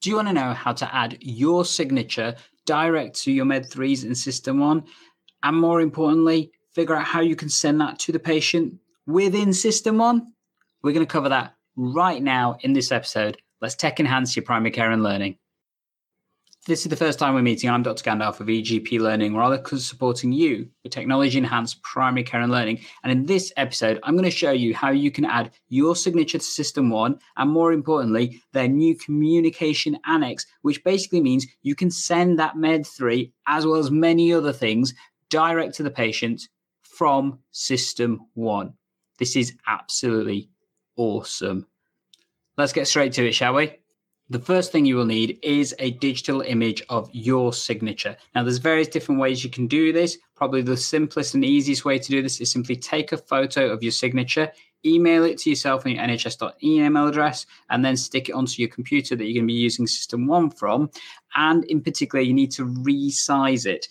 Do you want to know how to add your signature direct to your Med3s in SystmOne? And more importantly, figure out how you can send that to the patient within SystmOne? We're going to cover that right now in this episode. Let's tech enhance your primary care and learning this is the first time we're meeting, I'm Dr. Gandalf of eGPlearning, where I'm supporting you with technology enhanced primary care and learning. And in this episode, I'm going to show you how you can add your signature to SystmOne, and more importantly, their new communication annex, which basically means you can send that Med 3 as well as many other things direct to the patient from SystmOne. This is absolutely awesome. Let's get straight to it, shall we? The first thing you will need is a digital image of your signature. Now, there's various different ways you can do this. Probably the simplest and easiest way to do this is simply take a photo of your signature, email it to yourself on your nhs.net email address, and then stick it onto your computer that you're going to be using SystmOne from. And in particular, you need to resize it.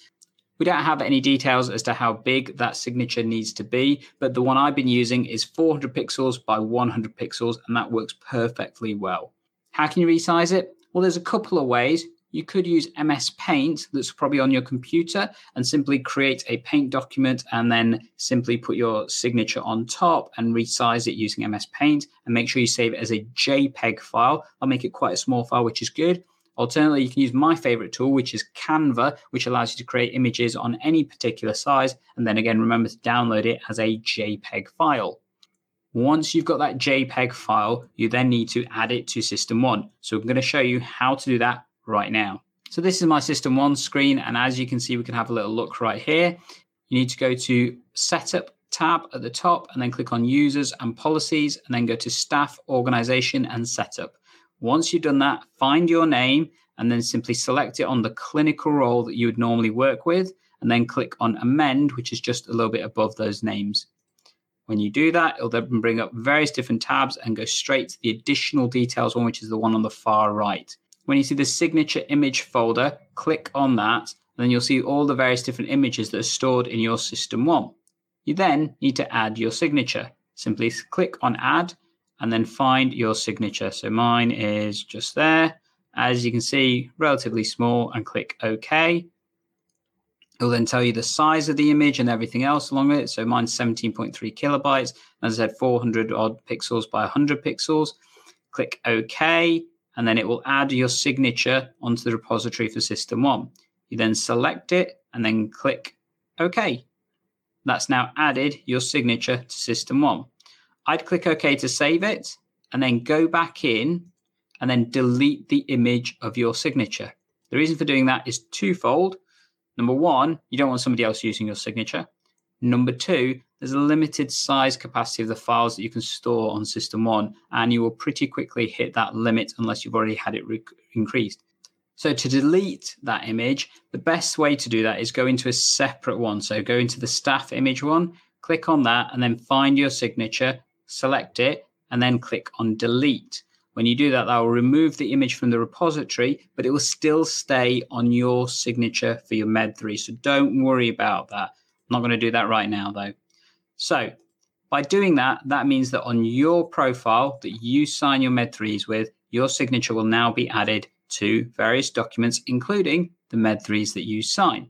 We don't have any details as to how big that signature needs to be, but the one I've been using is 400 pixels by 100 pixels, and that works perfectly well. How can you resize it? Well, there's a couple of ways. You could use MS Paint that's probably on your computer and simply create a paint document and then simply put your signature on top and resize it using MS Paint and make sure you save it as a JPEG file. I'll make it quite a small file, which is good. Alternatively, you can use my favorite tool, which is Canva, which allows you to create images on any particular size. And then again, remember to download it as a JPEG file. Once you've got that JPEG file, you then need to add it to SystmOne. So I'm going to show you how to do that right now. So this is my SystmOne screen, and as you can see, we can have a little look right here. You need to go to Setup tab at the top, and then click on Users and Policies, and then go to Staff, Organization, and Setup. Once you've done that, find your name, and then simply select it on the clinical role that you would normally work with, and then click on Amend, which is just a little bit above those names. When you do that, it'll then bring up various different tabs and go straight to the additional details one, which is the one on the far right. When you see the signature image folder, click on that, and then you'll see all the various different images that are stored in your SystmOne. You then need to add your signature. Simply click on add and then find your signature. So mine is just there. As you can see, relatively small and click OK. It'll then tell you the size of the image and everything else along it. So mine's 17.3 kilobytes. As I said, 400 odd pixels by 100 pixels. Click OK, and then it will add your signature onto the repository for SystmOne. You then select it and then click OK. That's now added your signature to SystmOne. I'd click OK to save it and then go back in and then delete the image of your signature. The reason for doing that is twofold. Number one, you don't want somebody else using your signature. Number two, there's a limited size capacity of the files that you can store on SystmOne, and you will pretty quickly hit that limit unless you've already had it re- increased. So, to delete that image, the best way to do that is go into a separate one. So, go into the staff image one, click on that, and then find your signature, select it, and then click on delete. When you do that, that will remove the image from the repository, but it will still stay on your signature for your Med3. So don't worry about that. I'm not going to do that right now, though. So by doing that, that means that on your profile that you sign your Med3s with, your signature will now be added to various documents, including the Med3s that you sign.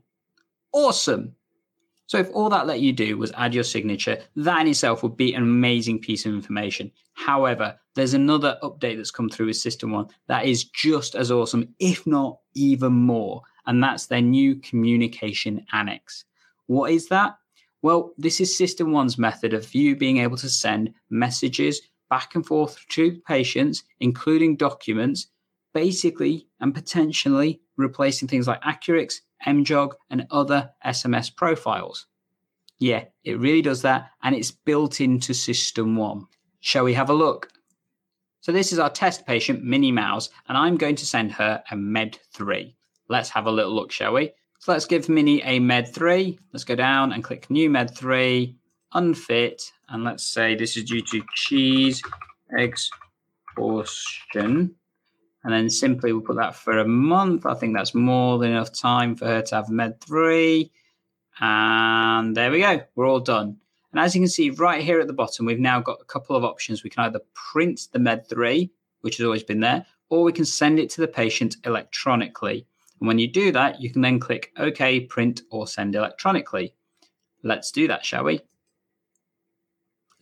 Awesome. So if all that let you do was add your signature, that in itself would be an amazing piece of information. However, there's another update that's come through with SystmOne that is just as awesome, if not even more, and that's their new communication annex. What is that? Well, this is SystmOne's method of you being able to send messages back and forth to patients, including documents, basically and potentially replacing things like Accurx, MJOG, and other SMS profiles. Yeah, it really does that, and it's built into SystmOne. Shall we have a look? So this is our test patient, Minnie Mouse, and I'm going to send her a Med 3. Let's have a little look, shall we? So let's give Minnie a Med 3. Let's go down and click New Med 3, Unfit, and let's say this is due to cheese exhaustion and then simply we'll put that for a month. I think that's more than enough time for her to have Med 3. And there we go, we're all done. And as you can see right here at the bottom, we've now got a couple of options. We can either print the Med 3, which has always been there, or we can send it to the patient electronically. And when you do that, you can then click OK, print, or send electronically. Let's do that, shall we?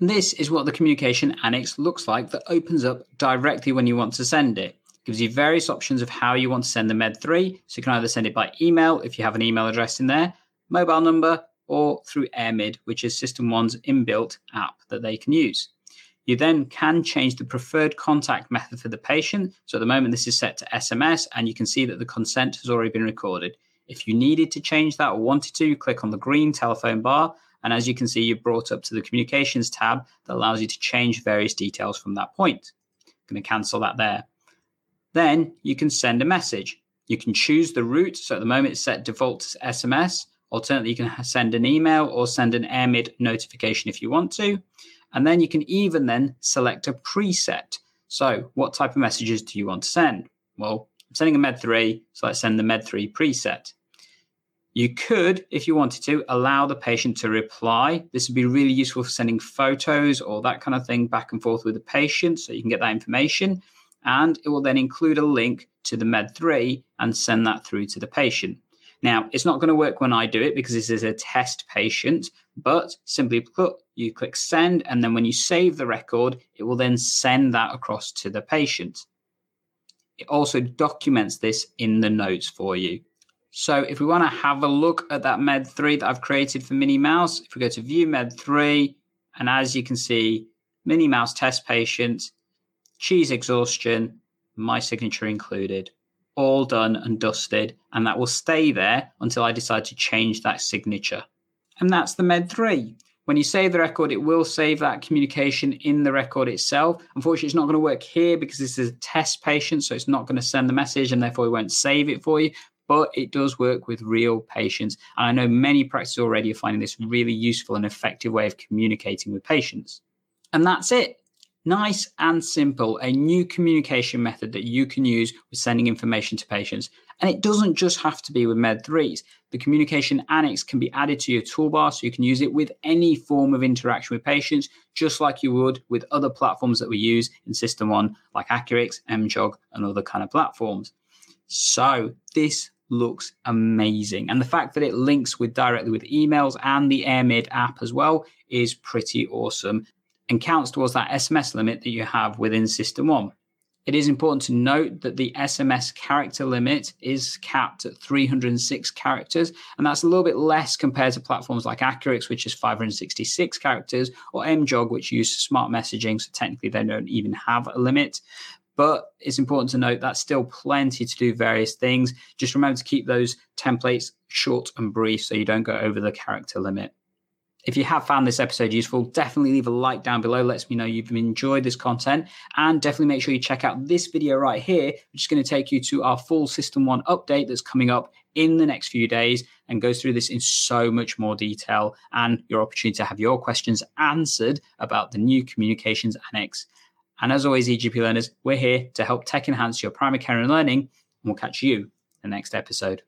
This is what the communication annex looks like that opens up directly when you want to send it. Gives you various options of how you want to send the Med3. So you can either send it by email if you have an email address in there, mobile number, or through AirMid, which is SystmOne's inbuilt app that they can use. You then can change the preferred contact method for the patient. So at the moment, this is set to SMS, and you can see that the consent has already been recorded. If you needed to change that or wanted to, click on the green telephone bar. And as you can see, you're brought up to the communications tab that allows you to change various details from that point. I'm going to cancel that there. Then you can send a message. You can choose the route. So at the moment, it's set default to SMS. Alternately, you can send an email or send an AirMid notification if you want to. And then you can even then select a preset. So what type of messages do you want to send? Well, I'm sending a Med3, so let's send the Med3 preset. You could, if you wanted to, allow the patient to reply. This would be really useful for sending photos or that kind of thing back and forth with the patient so you can get that information. And it will then include a link to the Med3 and send that through to the patient. Now, it's not going to work when I do it because this is a test patient, but simply put, you click send, and then when you save the record, it will then send that across to the patient. It also documents this in the notes for you. So if we want to have a look at that Med3 that I've created for Minnie Mouse, if we go to view Med3, and as you can see, Minnie Mouse test patient, cheese exhaustion, my signature included all done and dusted, and that will stay there until I decide to change that signature. And that's the Med 3. When you save the record, it will save that communication in the record itself. Unfortunately, it's not going to work here because this is a test patient, so it's not going to send the message and therefore it won't save it for you. But it does work with real patients. And I know many practices already are finding this really useful and effective way of communicating with patients. And that's it. Nice and simple, a new communication method that you can use with sending information to patients. And it doesn't just have to be with Med3s. The communication annex can be added to your toolbar so you can use it with any form of interaction with patients, just like you would with other platforms that we use in SystmOne, like Accurx, MJOG, and other kind of platforms. So this looks amazing. And the fact that it links with directly with emails and the AirMid app as well is pretty awesome and counts towards that SMS limit that you have within SystmOne. It is important to note that the SMS character limit is capped at 306 characters, and that's a little bit less compared to platforms like Accurx, which is 566 characters, or MJOG, which use smart messaging, so technically they don't even have a limit. But it's important to note that's still plenty to do various things. Just remember to keep those templates short and brief so you don't go over the character limit. If you have found this episode useful, definitely leave a like down below. Lets me know you've enjoyed this content. And definitely make sure you check out this video right here, which is going to take you to our full SystmOne update that's coming up in the next few days and goes through this in so much more detail and your opportunity to have your questions answered about the new communications annex. And as always, EGP learners, we're here to help tech enhance your primary care and learning. And we'll catch you in the next episode.